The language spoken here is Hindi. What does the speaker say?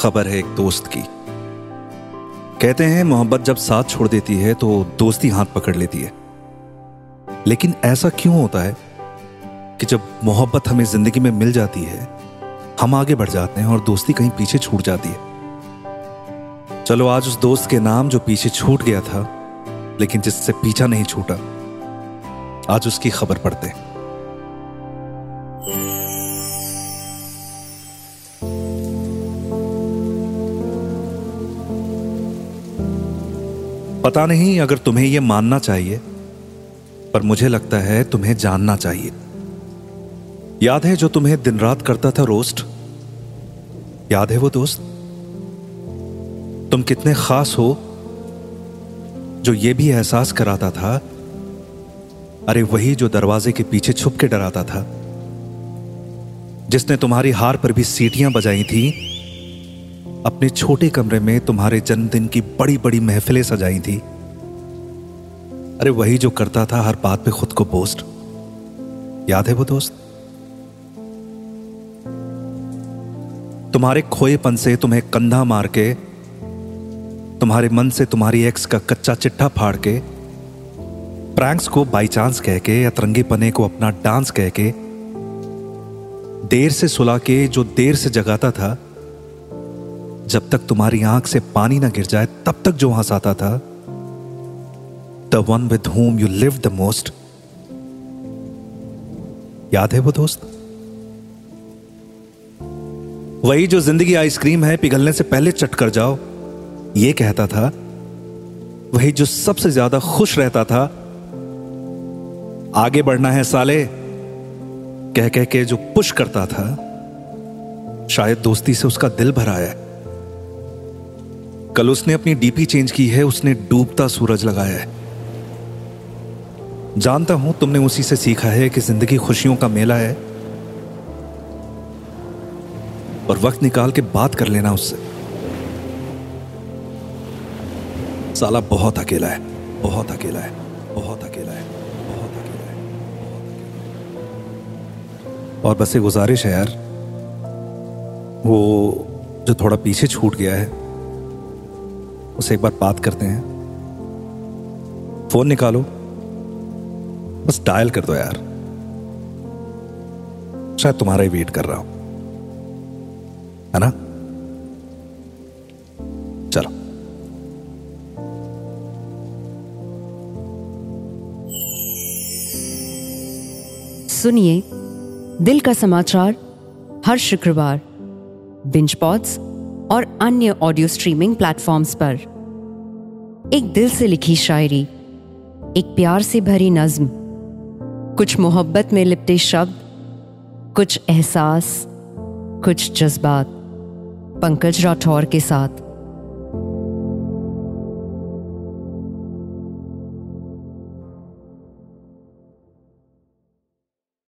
खबर है एक दोस्त की। कहते हैं, मोहब्बत जब साथ छोड़ देती है तो दोस्ती हाथ पकड़ लेती है। लेकिन ऐसा क्यों होता है कि जब मोहब्बत हमें ज़िंदगी में मिल जाती है, हम आगे बढ़ जाते हैं और दोस्ती कहीं पीछे छूट जाती है। चलो, आज उस दोस्त के नाम जो पीछे छूट गया था, लेकिन जिससे पीछा नहीं छूटा, आज उसकी खबर पढ़ते हैं। पता नहीं अगर तुम्हें यह मानना चाहिए, पर मुझे लगता है तुम्हें जानना चाहिए। याद है जो तुम्हें दिन रात करता था रोस्ट? याद है वो दोस्त? तुम कितने खास हो जो ये भी एहसास कराता था, अरे वही जो दरवाजे के पीछे छुप के डराता था, जिसने तुम्हारी हार पर भी सीटियाँ बजाई थी अपने छोटे कमरे में तुम्हारे जन्मदिन की बड़ी बड़ी महफिलें सजाई थी। अरे वही जो करता था हर बात पे खुद को पोस्ट। याद है वो दोस्त? तुम्हारे खोएपन से तुम्हें कंधा मार के, तुम्हारे मन से तुम्हारी एक्स का कच्चा चिट्ठा फाड़ के प्रैंक्स को बाई चांस कह के या तरंगे पने को अपना डांस कह के, देर से सुला के, जो देर से जगाता था जब तक तुम्हारी आँख से पानी ना गिर जाए, तब तक जो हंसाता था the one with whom you live the most याद है वो दोस्त? वही जो ज़िंदगी आइसक्रीम है, पिघलने से पहले चट कर जाओ, ये कहता था, वही जो सबसे ज़्यादा खुश रहता था, आगे बढ़ना है साले कह कह के जो पुश करता था, शायद दोस्ती से उसका दिल भरा है। कल उसने अपनी डीपी चेंज की है, उसने डूबता सूरज लगाया है। जानता हूँ तुमने उसी से सीखा है कि ज़िंदगी खुशियों का मेला है और वक्त निकाल के बात कर लेना उससे। साला बहुत अकेला है, बहुत अकेला है, बहुत अकेला है, बहुत अकेला है और बस एक गुजारिश है यार, वो जो थोड़ा पीछे छूट गया है उसे एक बार बात करते हैं। फ़ोन निकालो। बस डायल कर दो यार। शायद तुम्हारा ही वेट कर रहा हूँ। है ना? चलो। सुनिए, दिल का समाचार हर शुक्रवार। बिंज पॉड्स और अन्य ऑडियो स्ट्रीमिंग प्लेटफॉर्म्स पर। एक दिल से लिखी शायरी, एक प्यार से भरी नज्म, कुछ मोहब्बत में लिपटे शब्द, कुछ एहसास, कुछ जज्बात, पंकज राठौर के साथ।